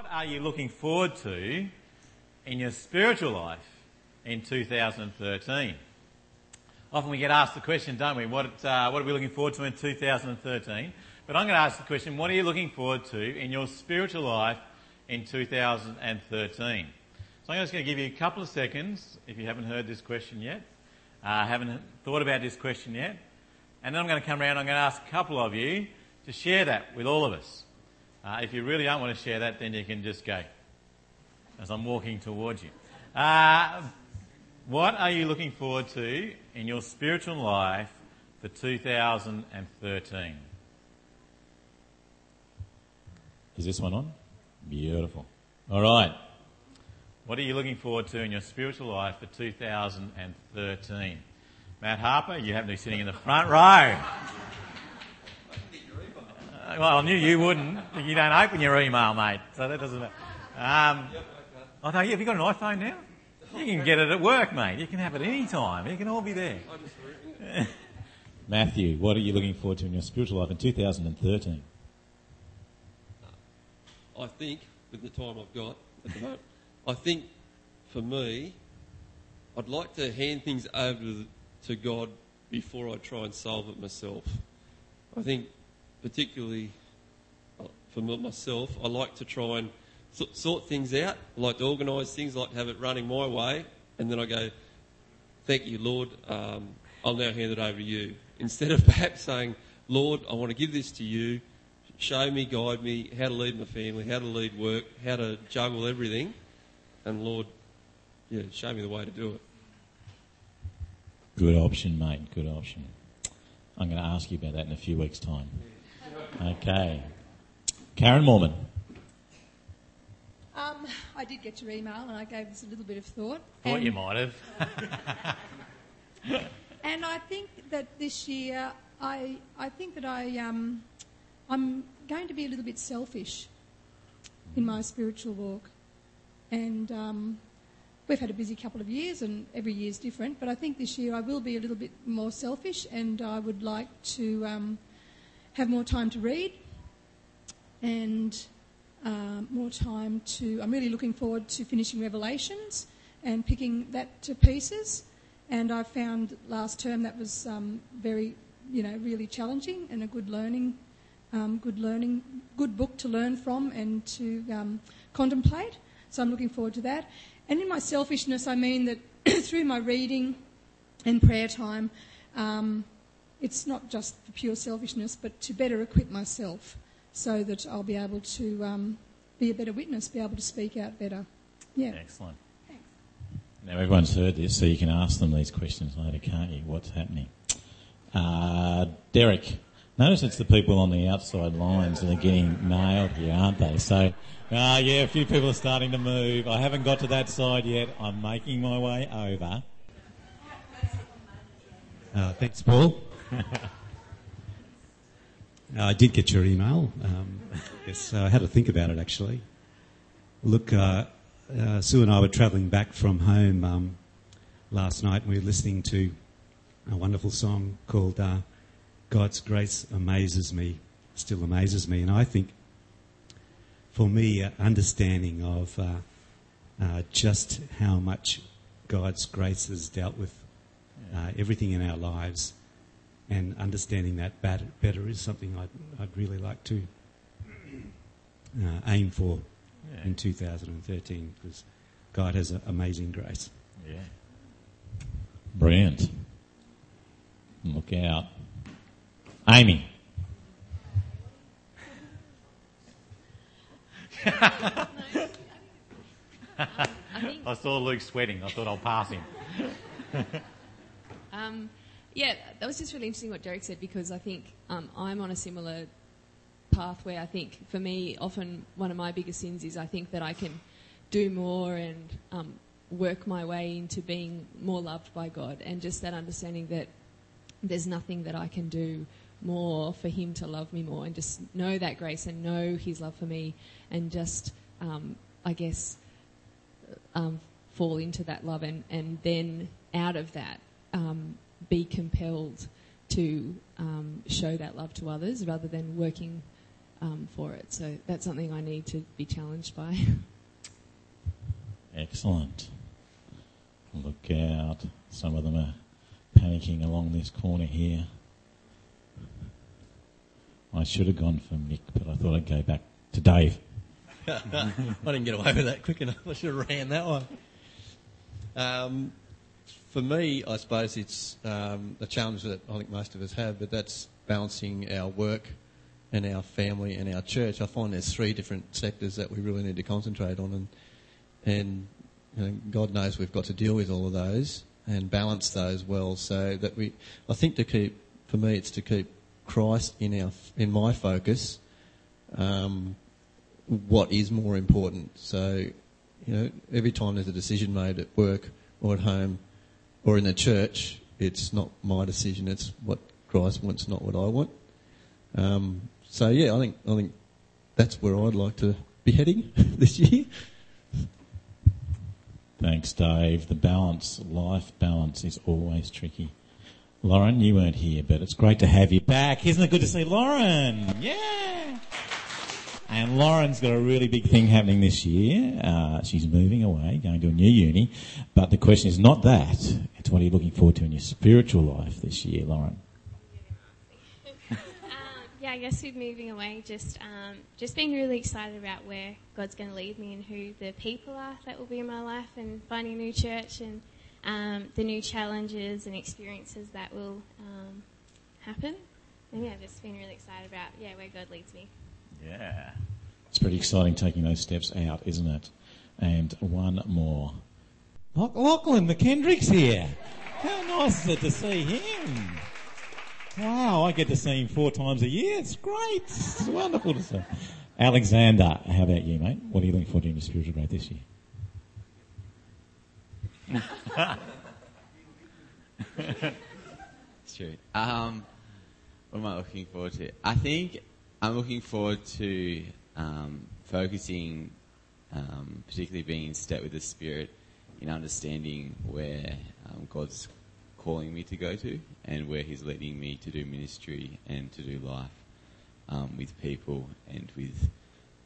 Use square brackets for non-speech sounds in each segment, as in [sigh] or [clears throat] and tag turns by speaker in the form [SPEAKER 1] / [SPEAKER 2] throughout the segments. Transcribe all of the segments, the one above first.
[SPEAKER 1] What are you looking forward to in your spiritual life in 2013? Often we get asked the question, don't we? What, uh, what are we looking forward to in 2013? But I'm going to ask the question, what are you looking forward to in your spiritual life in 2013? So I'm just going to give you a couple of seconds if you haven't heard this question yet, uh, haven't thought about this question yet. And then I'm going to come around, I'm going to ask a couple of you to share that with all of us. Uh, if you really don't want to share that, then you can just go as I'm walking towards you. Uh, what are you looking forward to in your spiritual life for 2013? Is this one on? Beautiful. All right. What are you looking forward to in your spiritual life for 2013? Matt Harper, you happen to be sitting in the front row. Well, I knew you wouldn't. You don't open your email, mate, so that doesn't matter. Um, I thought, yeah, have you got an iPhone now? You can get it at work, mate. You can have it any time. You can all be there. [laughs] Matthew, what are you looking forward to in your spiritual life in 2013?
[SPEAKER 2] I think, with the time I've got at the moment, I think for me, I'd like to hand things over to God before I try and solve it myself. I think, particularly uh, for myself, I like to try and sort things out. I like to organise things, I like to have it running my way, and then I go, Thank you, Lord, um, I'll now hand it over to you. Instead of [laughs] perhaps saying, Lord, I want to give this to you, show me, guide me how to lead my family, how to lead work, how to juggle everything, and Lord, yeah, show me the way to do it.
[SPEAKER 1] Good option, mate, good option. I'm going to ask you about that in a few weeks' time. Okay. Karen Mormon.
[SPEAKER 3] Um, I did get your email and I gave this a little bit of thought.
[SPEAKER 1] Thought and, you might have. [laughs]
[SPEAKER 3] and I think that this year, I, I think that I, um, I'm going to be a little bit selfish in my spiritual walk. And um, we've had a busy couple of years and every year is different, but I think this year I will be a little bit more selfish and I would like to um, have more time to read and um, more time to. I'm really looking forward to finishing Revelations and picking that to pieces. And I found last term that was um, very, you know, really challenging and a good learning, um, good learning, good book to learn from and to um, contemplate. So I'm looking forward to that. And in my selfishness, I mean that [clears throat] through my reading and prayer time, um, it's not just for pure selfishness, but to better equip myself so that I'll be able to um, be a better witness, be able to speak out better. Yeah.
[SPEAKER 1] Excellent. Thanks. Now everyone's heard this, so you can ask them these questions later, can't you? What's happening? Uh, Derek, notice it's the people on the outside lines that are getting nailed here, aren't they? So, uh, yeah, a few people are starting to move. I haven't got to that side yet. I'm making my way over.
[SPEAKER 4] Uh, thanks, Paul. [laughs] Uh, I did get your email. Um, yes, uh, I had to think about it actually. Look, uh, uh Sue and I were travelling back from home um, last night, and we were listening to a wonderful song called uh, "God's Grace Amazes Me," still amazes me, and I think for me, uh, understanding of just how much God's grace has dealt with everything in our lives and understanding that better, better is something I'd, I'd really like to uh, aim for yeah. in 2013 because God has an amazing grace.
[SPEAKER 1] Yeah. Brilliant. Look out. Amy. [laughs] I saw Luke sweating. I thought I'll pass him. [laughs]
[SPEAKER 5] um, yeah, that was just really interesting what Derek said because I think um, I'm on a similar path where I think for me, often one of my biggest sins is I think that I can do more and um, work my way into being more loved by God, and just that understanding that there's nothing that I can do more for Him to love me more, and just know that grace and know His love for me, and just um, I guess um, fall into that love, and and then out of that um, be compelled to um, show that love to others rather than working um, for it. So that's something I need to be challenged by. [laughs]
[SPEAKER 6] Excellent. Look out. Some of them are panicking along this corner here. I should have gone for Mick, but I thought I'd go back to Dave. [laughs]
[SPEAKER 7] I didn't get away with that quick enough. I should have ran that one. Um, for me, I suppose it's um, a challenge that I think most of us have, but that's balancing our work and our family and our church. I find there's three different sectors that we really need to concentrate on, and and you know, God knows we've got to deal with all of those and balance those well, so that we. I think to keep, for me, it's to keep Christ in our in my focus. Um, what is more important? So, you know, every time there's a decision made at work or at home or in the church, it's not my decision. It's what Christ wants, not what I want. Um, so yeah, I think I think that's where I'd like to be heading [laughs] this year.
[SPEAKER 6] Thanks, Dave. The balance, life balance, is always tricky. Lauren, you weren't here, but it's great to have you back. Isn't it good to see Lauren? Yeah. And Lauren's got a really big thing happening this year. Uh, she's moving away, going to a new uni. But the question is not that. It's what are you looking forward to in your spiritual life this year, Lauren? [laughs]
[SPEAKER 8] um, yeah, I guess with moving away, just um, just being really excited about where God's going to lead me and who the people are that will be in my life, and finding a new church and um, the new challenges and experiences that will um, happen. And yeah, just being really excited about yeah where God leads me.
[SPEAKER 6] Yeah. It's pretty exciting taking those steps out, isn't it? And one more. Loch- Lachlan McKendrick's here. How nice is it to see him? Wow, I get to see him four times a year. It's great. It's wonderful to see. Alexander, how about you, mate? What are you looking forward to in your spiritual growth this year? [laughs]
[SPEAKER 9] It's true. Um, what am I looking forward to? I think I'm looking forward to um, focusing, um, particularly being in step with the Spirit, in understanding where um, God's calling me to go to and where He's leading me to do ministry and to do life um, with people and with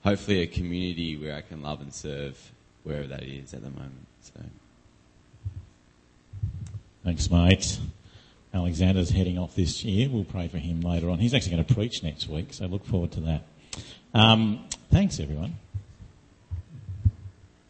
[SPEAKER 9] hopefully a community where I can love and serve wherever that is at the moment. So.
[SPEAKER 6] Thanks, mate. Alexander's heading off this year. We'll pray for him later on. He's actually going to preach next week, so look forward to that. Um, thanks, everyone.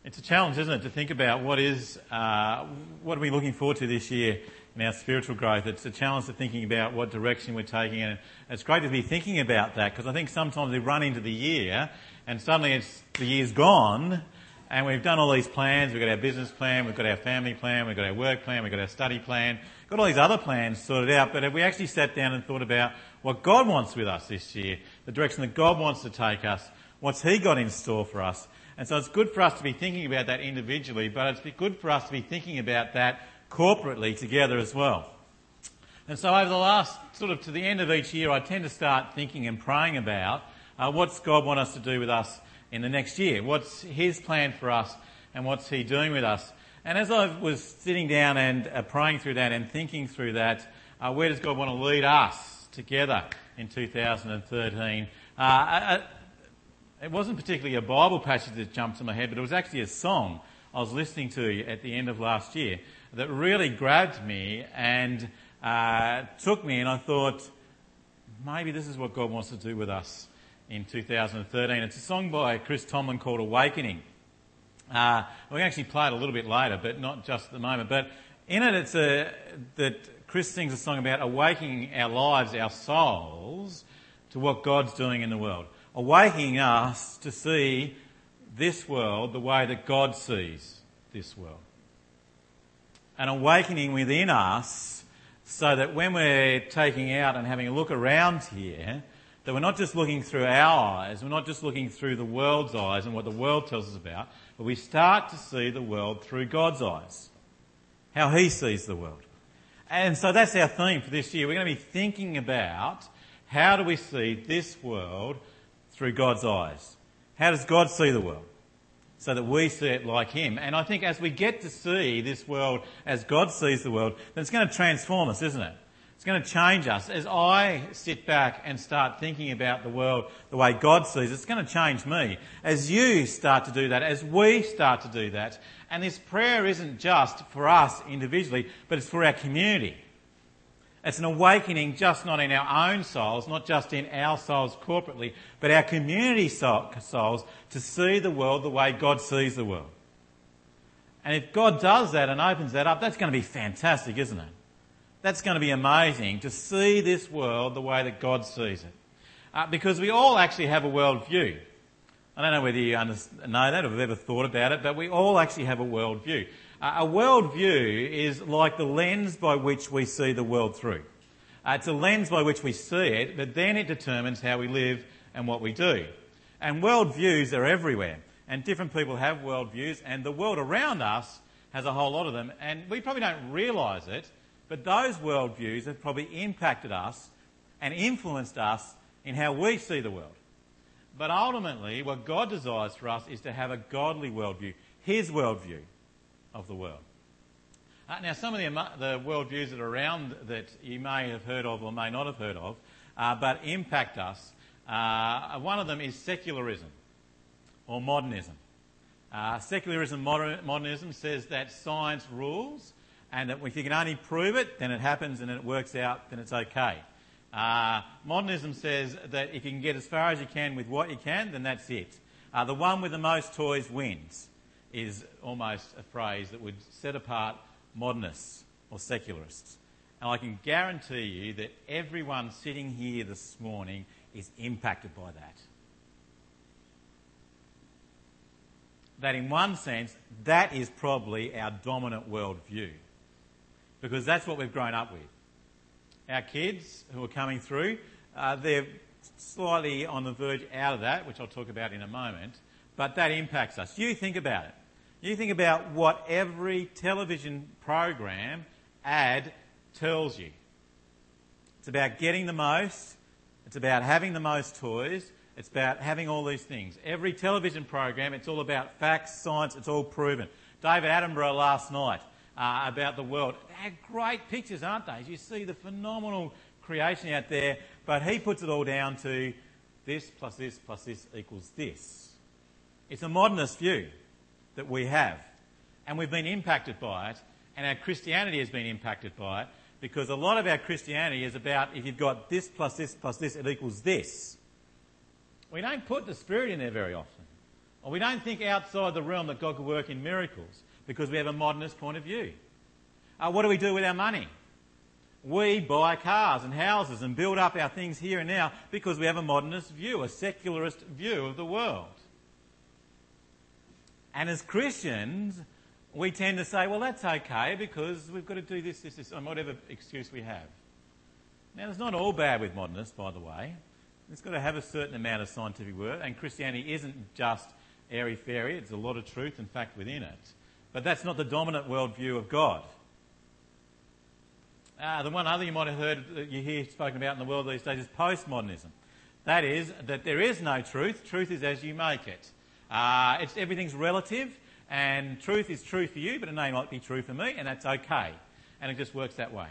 [SPEAKER 1] It's a challenge, isn't it, to think about what is, uh, what are we looking forward to this year in our spiritual growth. It's a challenge to thinking about what direction we're taking, and it's great to be thinking about that because I think sometimes we run into the year and suddenly it's the year's gone, and we've done all these plans. We've got our business plan, we've got our family plan, we've got our work plan, we've got our study plan, got all these other plans sorted out. But have we actually sat down and thought about what God wants with us this year, the direction that God wants to take us, what's He got in store for us? And so it's good for us to be thinking about that individually, but it's good for us to be thinking about that corporately together as well. And so over the last, sort of to the end of each year, I tend to start thinking and praying about uh, what's God want us to do with us in the next year? What's His plan for us and what's He doing with us? And as I was sitting down and uh, praying through that and thinking through that, uh, where does God want to lead us together in 2013? Uh, uh, it wasn't particularly a Bible passage that jumped to my head, but it was actually a song I was listening to at the end of last year that really grabbed me and uh, took me, and I thought, maybe this is what God wants to do with us in 2013. It's a song by Chris Tomlin called Awakening. Uh, we can actually play it a little bit later, but not just at the moment. But in it, it's a, that Chris sings a song about awakening our lives, our souls, to what God's doing in the world. Awakening us to see this world the way that God sees this world. An awakening within us so that when we're taking out and having a look around here, that we're not just looking through our eyes, we're not just looking through the world's eyes and what the world tells us about, but we start to see the world through God's eyes. How He sees the world. And so that's our theme for this year. We're going to be thinking about how do we see this world through God's eyes? How does God see the world? So that we see it like Him. And I think as we get to see this world as God sees the world, then it's going to transform us, isn't it? It's going to change us. As I sit back and start thinking about the world the way God sees it, it's going to change me. As you start to do that, as we start to do that, and this prayer isn't just for us individually, but it's for our community. It's an awakening just not in our own souls, not just in our souls corporately, but our community souls to see the world the way God sees the world. And if God does that and opens that up, that's going to be fantastic, isn't it? That's going to be amazing to see this world the way that God sees it. Uh, because we all actually have a worldview. I don't know whether you know that or have ever thought about it, but we all actually have a worldview. Uh, a worldview is like the lens by which we see the world through. Uh, it's a lens by which we see it, but then it determines how we live and what we do. And worldviews are everywhere. And different people have worldviews, and the world around us has a whole lot of them. And we probably don't realise it but those worldviews have probably impacted us and influenced us in how we see the world. But ultimately, what God desires for us is to have a godly worldview, His worldview of the world. Uh, now, some of the, the worldviews that are around that you may have heard of or may not have heard of, uh, but impact us, uh, one of them is secularism or modernism. Uh, secularism, modernism says that science rules and that if you can only prove it, then it happens and it works out, then it's okay. Uh, modernism says that if you can get as far as you can with what you can, then that's it. Uh, the one with the most toys wins is almost a phrase that would set apart modernists or secularists. And I can guarantee you that everyone sitting here this morning is impacted by that. That, in one sense, that is probably our dominant worldview because that's what we've grown up with. Our kids who are coming through, uh, they're slightly on the verge out of that, which I'll talk about in a moment, but that impacts us. You think about it. You think about what every television program ad tells you. It's about getting the most, it's about having the most toys, it's about having all these things. Every television program, it's all about facts, science, it's all proven. David Attenborough last night, uh, about the world. They're great pictures, aren't they? You see the phenomenal creation out there, but he puts it all down to this plus this plus this equals this. It's a modernist view that we have, and we've been impacted by it, and our Christianity has been impacted by it because a lot of our Christianity is about if you've got this plus this plus this, it equals this. We don't put the Spirit in there very often. Or we don't think outside the realm that God could work in miracles because we have a modernist point of view. Uh, what do we do with our money? We buy cars and houses and build up our things here and now because we have a modernist view, a secularist view of the world. And as Christians, we tend to say, well, that's okay because we've got to do this, this, this, and whatever excuse we have. Now, it's not all bad with modernists, by the way. It's got to have a certain amount of scientific work, and Christianity isn't just airy fairy, it's a lot of truth, in fact, within it. But that's not the dominant worldview of God. Uh, the one other you might have heard that you hear spoken about in the world these days is postmodernism. That is, that there is no truth. Truth is as you make it. Uh, it's, everything's relative, and truth is true for you, but it may not be true for me, and that's okay. And it just works that way.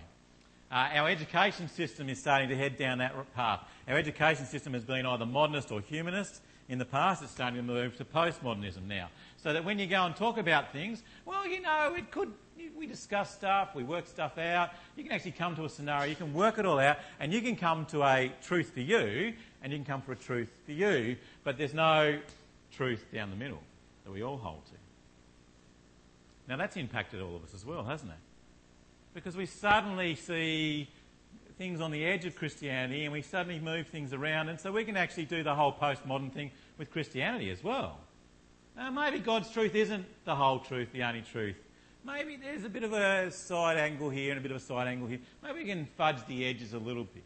[SPEAKER 1] Uh, our education system is starting to head down that path. Our education system has been either modernist or humanist in the past. It's starting to move to postmodernism now. So that when you go and talk about things, well, you know, it could, we discuss stuff, we work stuff out. You can actually come to a scenario, you can work it all out, and you can come to a truth for you, and you can come for a truth for you, but there's no truth down the middle that we all hold to. Now that's impacted all of us as well, hasn't it? Because we suddenly see things on the edge of Christianity and we suddenly move things around, and so we can actually do the whole postmodern thing with Christianity as well. Now, maybe God's truth isn't the whole truth, the only truth. Maybe there's a bit of a side angle here and a bit of a side angle here. Maybe we can fudge the edges a little bit.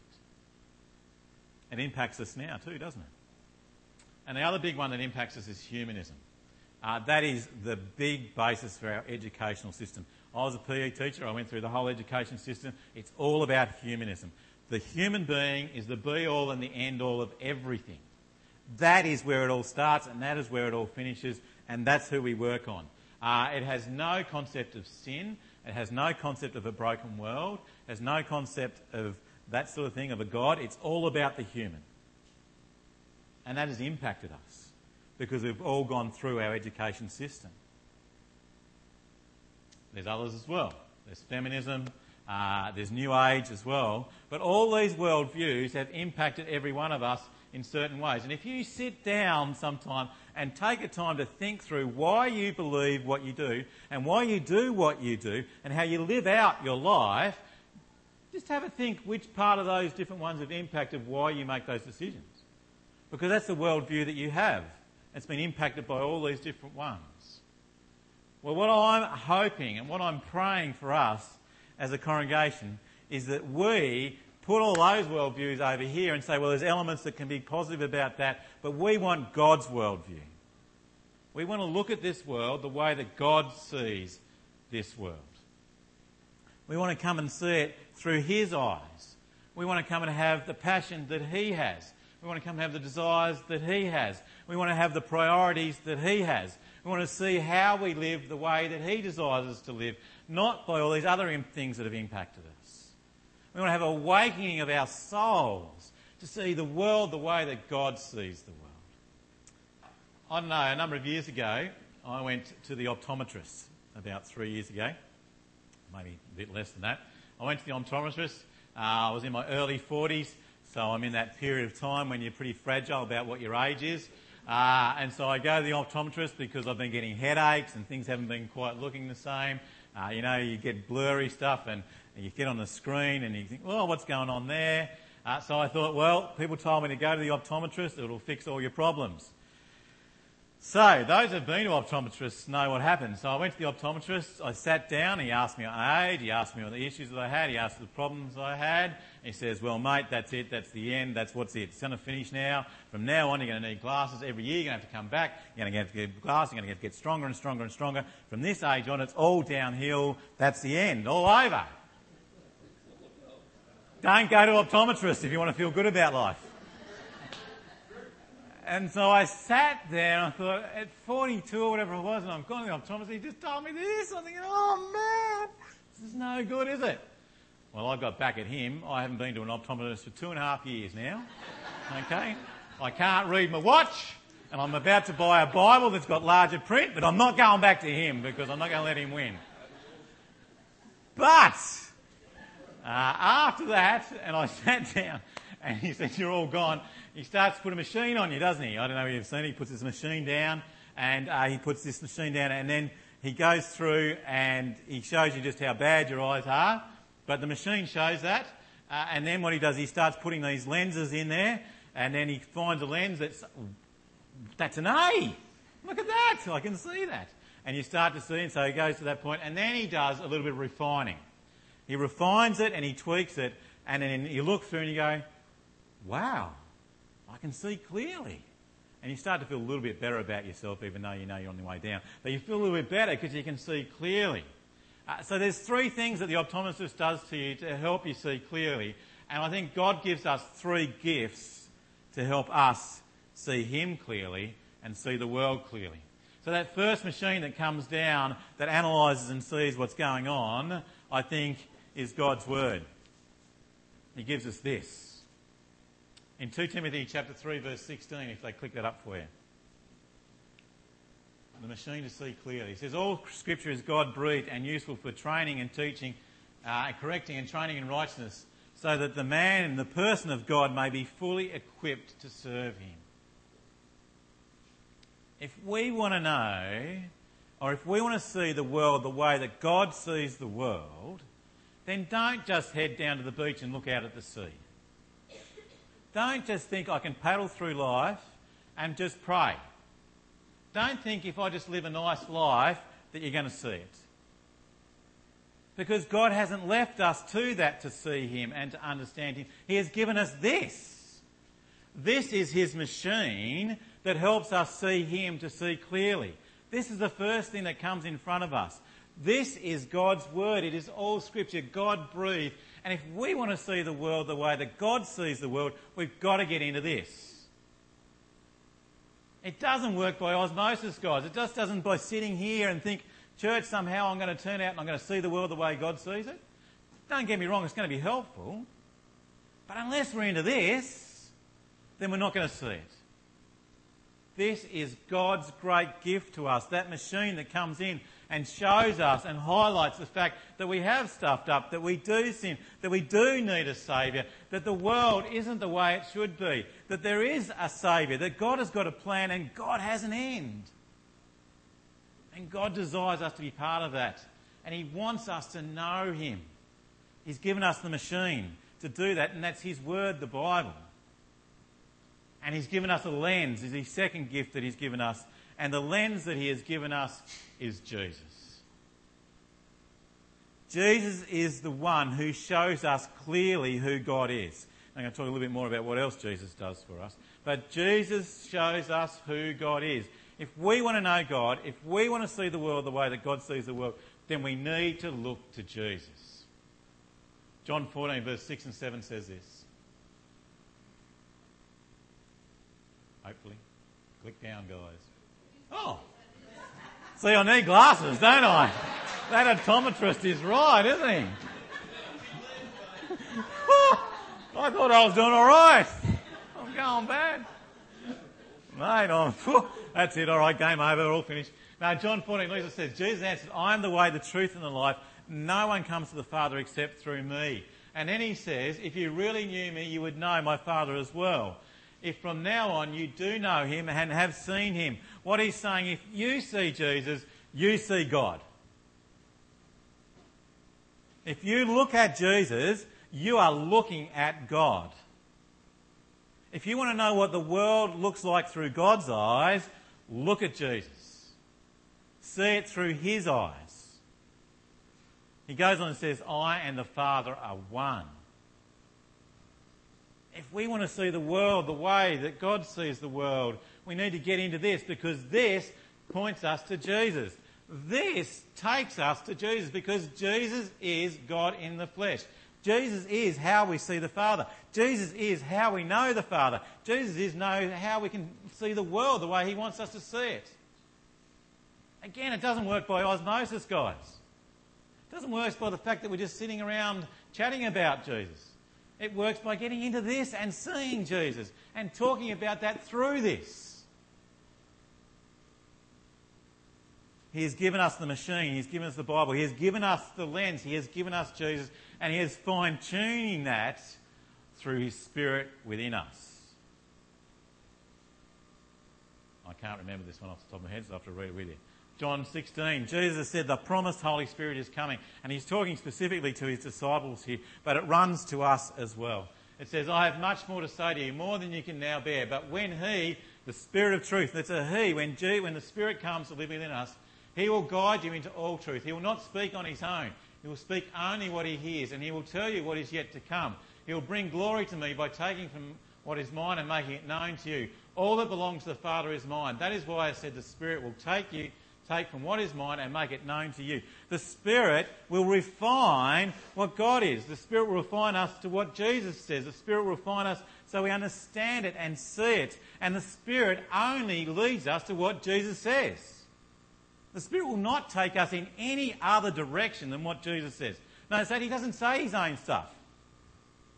[SPEAKER 1] It impacts us now too, doesn't it? And the other big one that impacts us is humanism. Uh, that is the big basis for our educational system. I was a PE teacher, I went through the whole education system. It's all about humanism. The human being is the be all and the end all of everything. That is where it all starts and that is where it all finishes, and that's who we work on. Uh, it has no concept of sin, It has no concept of a broken world, it has no concept of that sort of thing, of a God. It's all about the human. And that has impacted us because we've all gone through our education system. There's others as well. There's feminism, uh, there's New Age as well. But all these worldviews have impacted every one of us in certain ways. And if you sit down sometime and take a time to think through why you believe what you do and why you do what you do and how you live out your life, just have a think which part of those different ones have impacted why you make those decisions. Because that's the worldview that you have. It's been impacted by all these different ones. Well, what I'm hoping and what I'm praying for us as a congregation is that we put all those worldviews over here and say, well, there's elements that can be positive about that, but we want God's worldview. We want to look at this world the way that God sees this world. We want to come and see it through His eyes. We want to come and have the passion that He has. We want to come and have the desires that He has. We want to have the priorities that He has. We want to see how we live the way that He desires us to live, not by all these other things that have impacted us. We want to have a awakening of our souls to see the world the way that God sees the world. I don't know, a number of years ago, I went to the optometrist about three years ago, maybe a bit less than that. I went to the optometrist. Uh, I was in my early 40s, so I'm in that period of time when you're pretty fragile about what your age is. Uh, and so I go to the optometrist because I've been getting headaches and things haven't been quite looking the same. Uh, you know, you get blurry stuff and and you get on the screen and you think, well, what's going on there? Uh, so I thought, well, people told me to go to the optometrist, it'll fix all your problems. So, those who've been to optometrists know what happened. So I went to the optometrist, I sat down, he asked me my age, he asked me all the issues that I had, he asked the problems I had. He says, well mate, that's it, that's the end, that's what's it. It's going to finish now. From now on you're going to need glasses every year, you're going to have to come back, you're going to have to get glasses, you're going to get stronger and stronger and stronger. From this age on it's all downhill, that's the end, all over. Don't go to optometrist if you want to feel good about life. And so I sat there and I thought, at 42 or whatever it was, and I'm calling the optometrist, he just told me this. I'm thinking, oh man, this is no good, is it? Well, I got back at him. I haven't been to an optometrist for two and a half years now. Okay? I can't read my watch, and I'm about to buy a Bible that's got larger print, but I'm not going back to him because I'm not going to let him win. But after that, and I [laughs] sat down, and he said, You're all gone. He starts to put a machine on you, doesn't he? I don't know if you've seen it. He puts this machine down, and uh, he puts this machine down, and then he goes through and he shows you just how bad your eyes are. But the machine shows that. Uh, and then what he does, he starts putting these lenses in there, and then he finds a lens that's, that's an A. Look at that. I can see that. And you start to see, and so he goes to that point, and then he does a little bit of refining. He refines it and he tweaks it, and then you look through and you go, wow, I can see clearly. And you start to feel a little bit better about yourself, even though you know you're on the way down. But you feel a little bit better because you can see clearly. Uh, so there's three things that the optometrist does to you to help you see clearly. And I think God gives us three gifts to help us see Him clearly and see the world clearly. So that first machine that comes down that analyses and sees what's going on, I think is God's word. He gives us this. In 2 Timothy chapter 3 verse 16, if they click that up for you. The machine to see clearly. He says, All scripture is God breathed and useful for training and teaching, uh, correcting and training in righteousness, so that the man and the person of God may be fully equipped to serve him. If we want to know, or if we want to see the world the way that God sees the world, then don't just head down to the beach and look out at the sea. Don't just think I can paddle through life and just pray. Don't think if I just live a nice life that you're going to see it. Because God hasn't left us to that to see Him and to understand Him. He has given us this. This is His machine that helps us see Him to see clearly. This is the first thing that comes in front of us. This is God's word. It is all scripture. God breathed. And if we want to see the world the way that God sees the world, we've got to get into this. It doesn't work by osmosis, guys. It just doesn't by sitting here and think church, somehow I'm going to turn out and I'm going to see the world the way God sees it. Don't get me wrong, it's going to be helpful. But unless we're into this, then we're not going to see it. This is God's great gift to us. That machine that comes in and shows us and highlights the fact that we have stuffed up, that we do sin, that we do need a Saviour, that the world isn't the way it should be, that there is a Saviour, that God has got a plan and God has an end. And God desires us to be part of that. And He wants us to know Him. He's given us the machine to do that, and that's His Word, the Bible. And He's given us a lens, is His second gift that He's given us. And the lens that He has given us is Jesus. Jesus is the one who shows us clearly who God is. I'm going to talk a little bit more about what else Jesus does for us. But Jesus shows us who God is. If we want to know God, if we want to see the world the way that God sees the world, then we need to look to Jesus. John 14, verse 6 and 7 says this. Hopefully. Click down, guys. Oh! See, I need glasses, don't I? That optometrist is right, isn't he? [laughs] I thought I was doing all right. I'm going bad. Mate, I'm, [laughs] that's it, all right, game over, all finished. Now, John 14, Lisa says, Jesus answered, I am the way, the truth, and the life. No one comes to the Father except through me. And then he says, if you really knew me, you would know my Father as well. If from now on you do know him and have seen him, what he's saying, if you see Jesus, you see God. If you look at Jesus, you are looking at God. If you want to know what the world looks like through God's eyes, look at Jesus. See it through his eyes. He goes on and says, I and the Father are one. If we want to see the world the way that God sees the world, we need to get into this because this points us to Jesus. This takes us to Jesus because Jesus is God in the flesh. Jesus is how we see the Father. Jesus is how we know the Father. Jesus is know how we can see the world the way He wants us to see it. Again, it doesn't work by osmosis, guys. It doesn't work by the fact that we're just sitting around chatting about Jesus. It works by getting into this and seeing Jesus and talking about that through this. He has given us the machine. He has given us the Bible. He has given us the lens. He has given us Jesus. And He is fine tuning that through His Spirit within us. I can't remember this one off the top of my head, so I have to read it with you. John 16, Jesus said the promised Holy Spirit is coming. And He's talking specifically to His disciples here, but it runs to us as well. It says, I have much more to say to you, more than you can now bear. But when He, the Spirit of truth, that's a He, when, G, when the Spirit comes to live within us, he will guide you into all truth. He will not speak on his own. He will speak only what he hears, and he will tell you what is yet to come. He will bring glory to me by taking from what is mine and making it known to you. All that belongs to the Father is mine. That is why I said the Spirit will take you, take from what is mine and make it known to you. The Spirit will refine what God is. The Spirit will refine us to what Jesus says. The Spirit will refine us so we understand it and see it. And the Spirit only leads us to what Jesus says. The Spirit will not take us in any other direction than what Jesus says. Notice that he doesn't say his own stuff.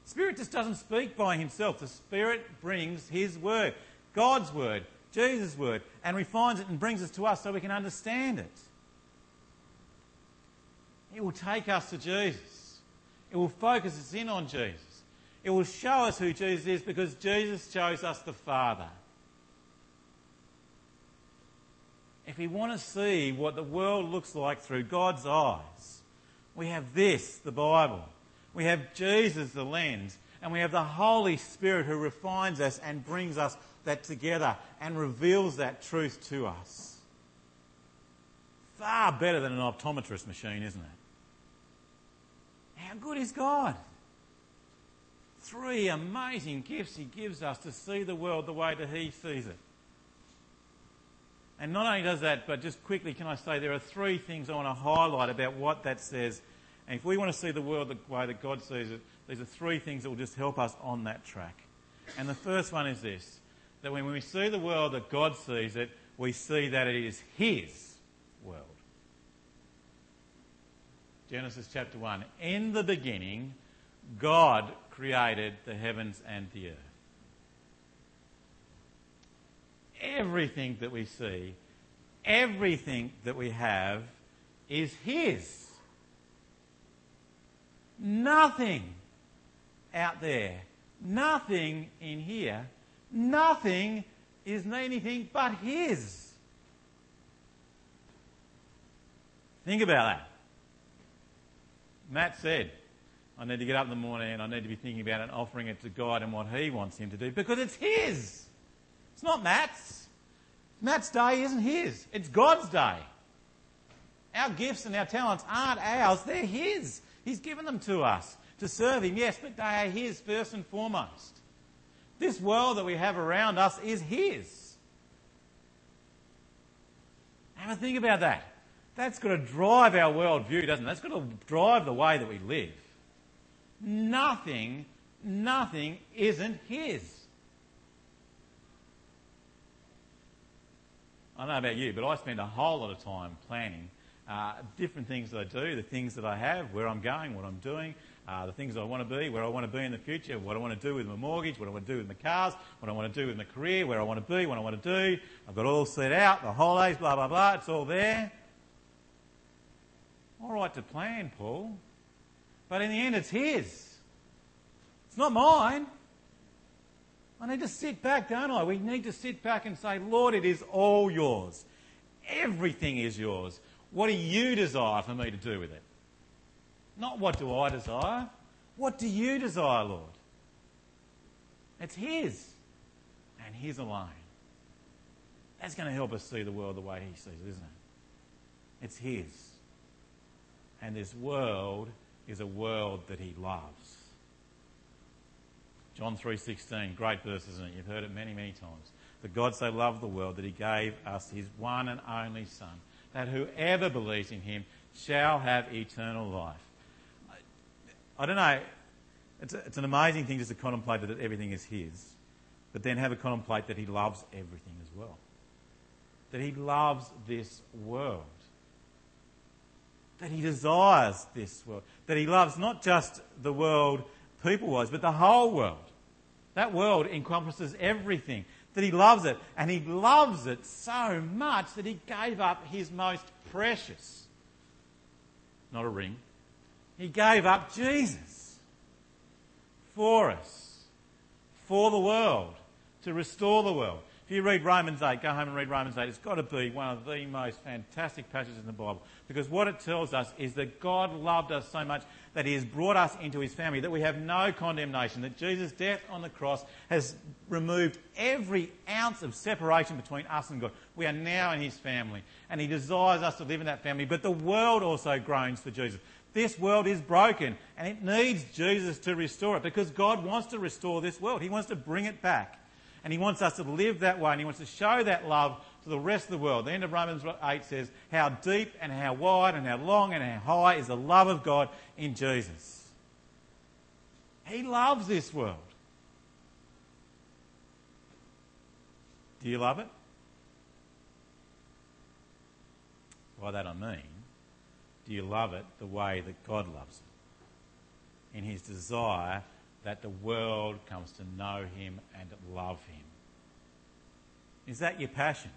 [SPEAKER 1] The Spirit just doesn't speak by himself. The Spirit brings his word, God's word, Jesus' word, and refines it and brings it to us so we can understand it. It will take us to Jesus. It will focus us in on Jesus. It will show us who Jesus is because Jesus shows us the Father. if we want to see what the world looks like through God's eyes, we have this, the Bible. We have Jesus, the lens. And we have the Holy Spirit who refines us and brings us that together and reveals that truth to us. Far better than an optometrist machine, isn't it? How good is God? Three amazing gifts He gives us to see the world the way that He sees it. And not only does that, but just quickly, can I say there are three things I want to highlight about what that says. And if we want to see the world the way that God sees it, these are three things that will just help us on that track. And the first one is this that when we see the world that God sees it, we see that it is His world. Genesis chapter 1. In the beginning, God created the heavens and the earth. Everything that we see, everything that we have is His. Nothing out there, nothing in here, nothing is anything but His. Think about that. Matt said, I need to get up in the morning and I need to be thinking about it and offering it to God and what He wants Him to do because it's His. It's not Matt's. Matt's day isn't His, it's God's day. Our gifts and our talents aren't ours, they're His. He's given them to us to serve Him, yes, but they are His first and foremost. This world that we have around us is His. Have a think about that. That's got to drive our worldview, doesn't it? That's got to drive the way that we live. Nothing, nothing isn't His. I don't know about you, but I spend a whole lot of time planning uh, different things that I do, the things that I have, where I'm going, what I'm doing, uh, the things I want to be, where I want to be in the future, what I want to do with my mortgage, what I want to do with my cars, what I want to do with my career, where I want to be, what I want to do. I've got all set out, the holidays, blah, blah, blah. It's all there. All right to plan, Paul. But in the end, it's his. It's not mine. I need to sit back, don't I? We need to sit back and say, Lord, it is all yours. Everything is yours. What do you desire for me to do with it? Not what do I desire. What do you desire, Lord? It's His and His alone. That's going to help us see the world the way He sees it, isn't it? It's His. And this world is a world that He loves. John 3:16, great verse, isn't it? You've heard it many, many times. That God so loved the world that He gave us His one and only Son, that whoever believes in Him shall have eternal life. I don't know. It's, a, it's an amazing thing just to contemplate that everything is His, but then have a contemplate that He loves everything as well. That He loves this world. That He desires this world. That He loves not just the world people wise, but the whole world. That world encompasses everything. That He loves it. And He loves it so much that He gave up His most precious, not a ring, he gave up Jesus for us, for the world, to restore the world. If you read Romans 8, go home and read Romans 8, it's got to be one of the most fantastic passages in the Bible. Because what it tells us is that God loved us so much that He has brought us into His family, that we have no condemnation, that Jesus' death on the cross has removed every ounce of separation between us and God. We are now in His family, and He desires us to live in that family. But the world also groans for Jesus. This world is broken and it needs Jesus to restore it because God wants to restore this world. He wants to bring it back. And He wants us to live that way and He wants to show that love to the rest of the world. The end of Romans 8 says, How deep and how wide and how long and how high is the love of God in Jesus. He loves this world. Do you love it? By that I mean, do you love it the way that God loves it? In his desire that the world comes to know him and love him. Is that your passion?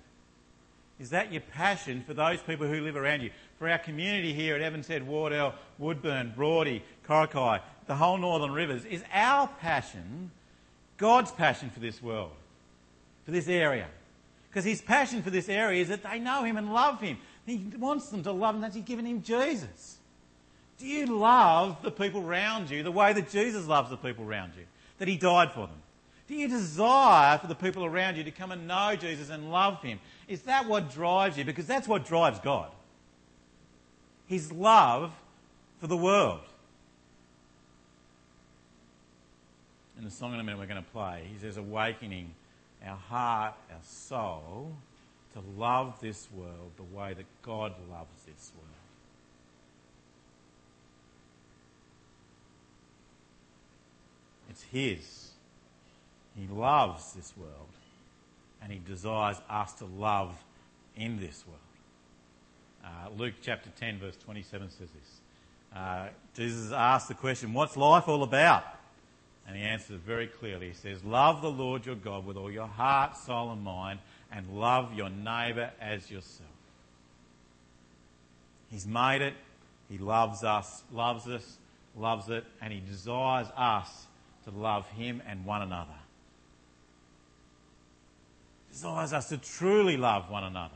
[SPEAKER 1] Is that your passion for those people who live around you? For our community here at Evans Head, Wardell, Woodburn, Broady, Coraki, the whole Northern Rivers, is our passion God's passion for this world, for this area? Because his passion for this area is that they know him and love him. He wants them to love him that he's given him Jesus. Do you love the people around you the way that Jesus loves the people around you? That he died for them? Do you desire for the people around you to come and know Jesus and love him? Is that what drives you? Because that's what drives God. His love for the world. In the song in a minute we're going to play, he says, Awakening our heart, our soul to love this world the way that God loves this world. It's His. He loves this world and He desires us to love in this world. Uh, Luke chapter 10, verse 27 says this uh, Jesus asked the question, What's life all about? And he answers very clearly. He says, Love the Lord your God with all your heart, soul, and mind, and love your neighbour as yourself. He's made it. He loves us, loves us, loves it, and he desires us to love him and one another. Desires us to truly love one another.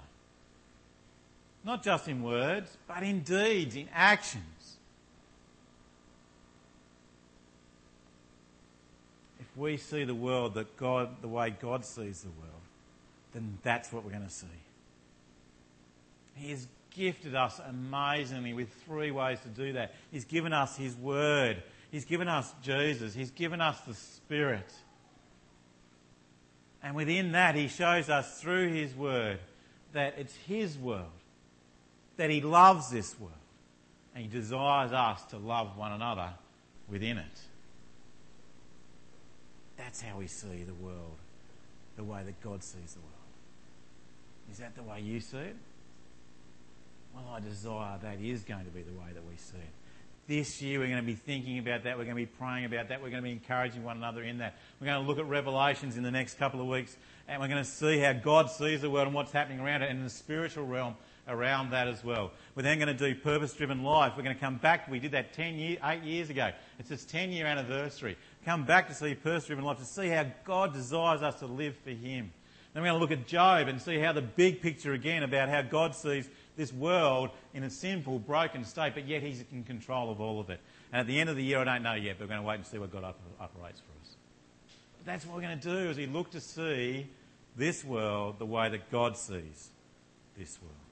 [SPEAKER 1] Not just in words, but in deeds, in actions. If we see the world that God, the way God sees the world, then that's what we're going to see. He has gifted us amazingly with three ways to do that. He's given us His Word, He's given us Jesus, He's given us the Spirit. And within that, He shows us through His Word that it's His world, that He loves this world, and He desires us to love one another within it. That's how we see the world, the way that God sees the world. Is that the way you see it? Well, I desire that is going to be the way that we see it. This year, we're going to be thinking about that. We're going to be praying about that. We're going to be encouraging one another in that. We're going to look at Revelations in the next couple of weeks, and we're going to see how God sees the world and what's happening around it, and in the spiritual realm around that as well. We're then going to do purpose driven life. We're going to come back. We did that 10 year, 8 years ago. It's its 10 year anniversary. Come back to see purpose driven life, to see how God desires us to live for Him. Then we're going to look at Job and see how the big picture again about how God sees this world in a sinful, broken state, but yet He's in control of all of it. And at the end of the year, I don't know yet, but we're going to wait and see what God operates for us. But that's what we're going to do as we look to see this world the way that God sees this world.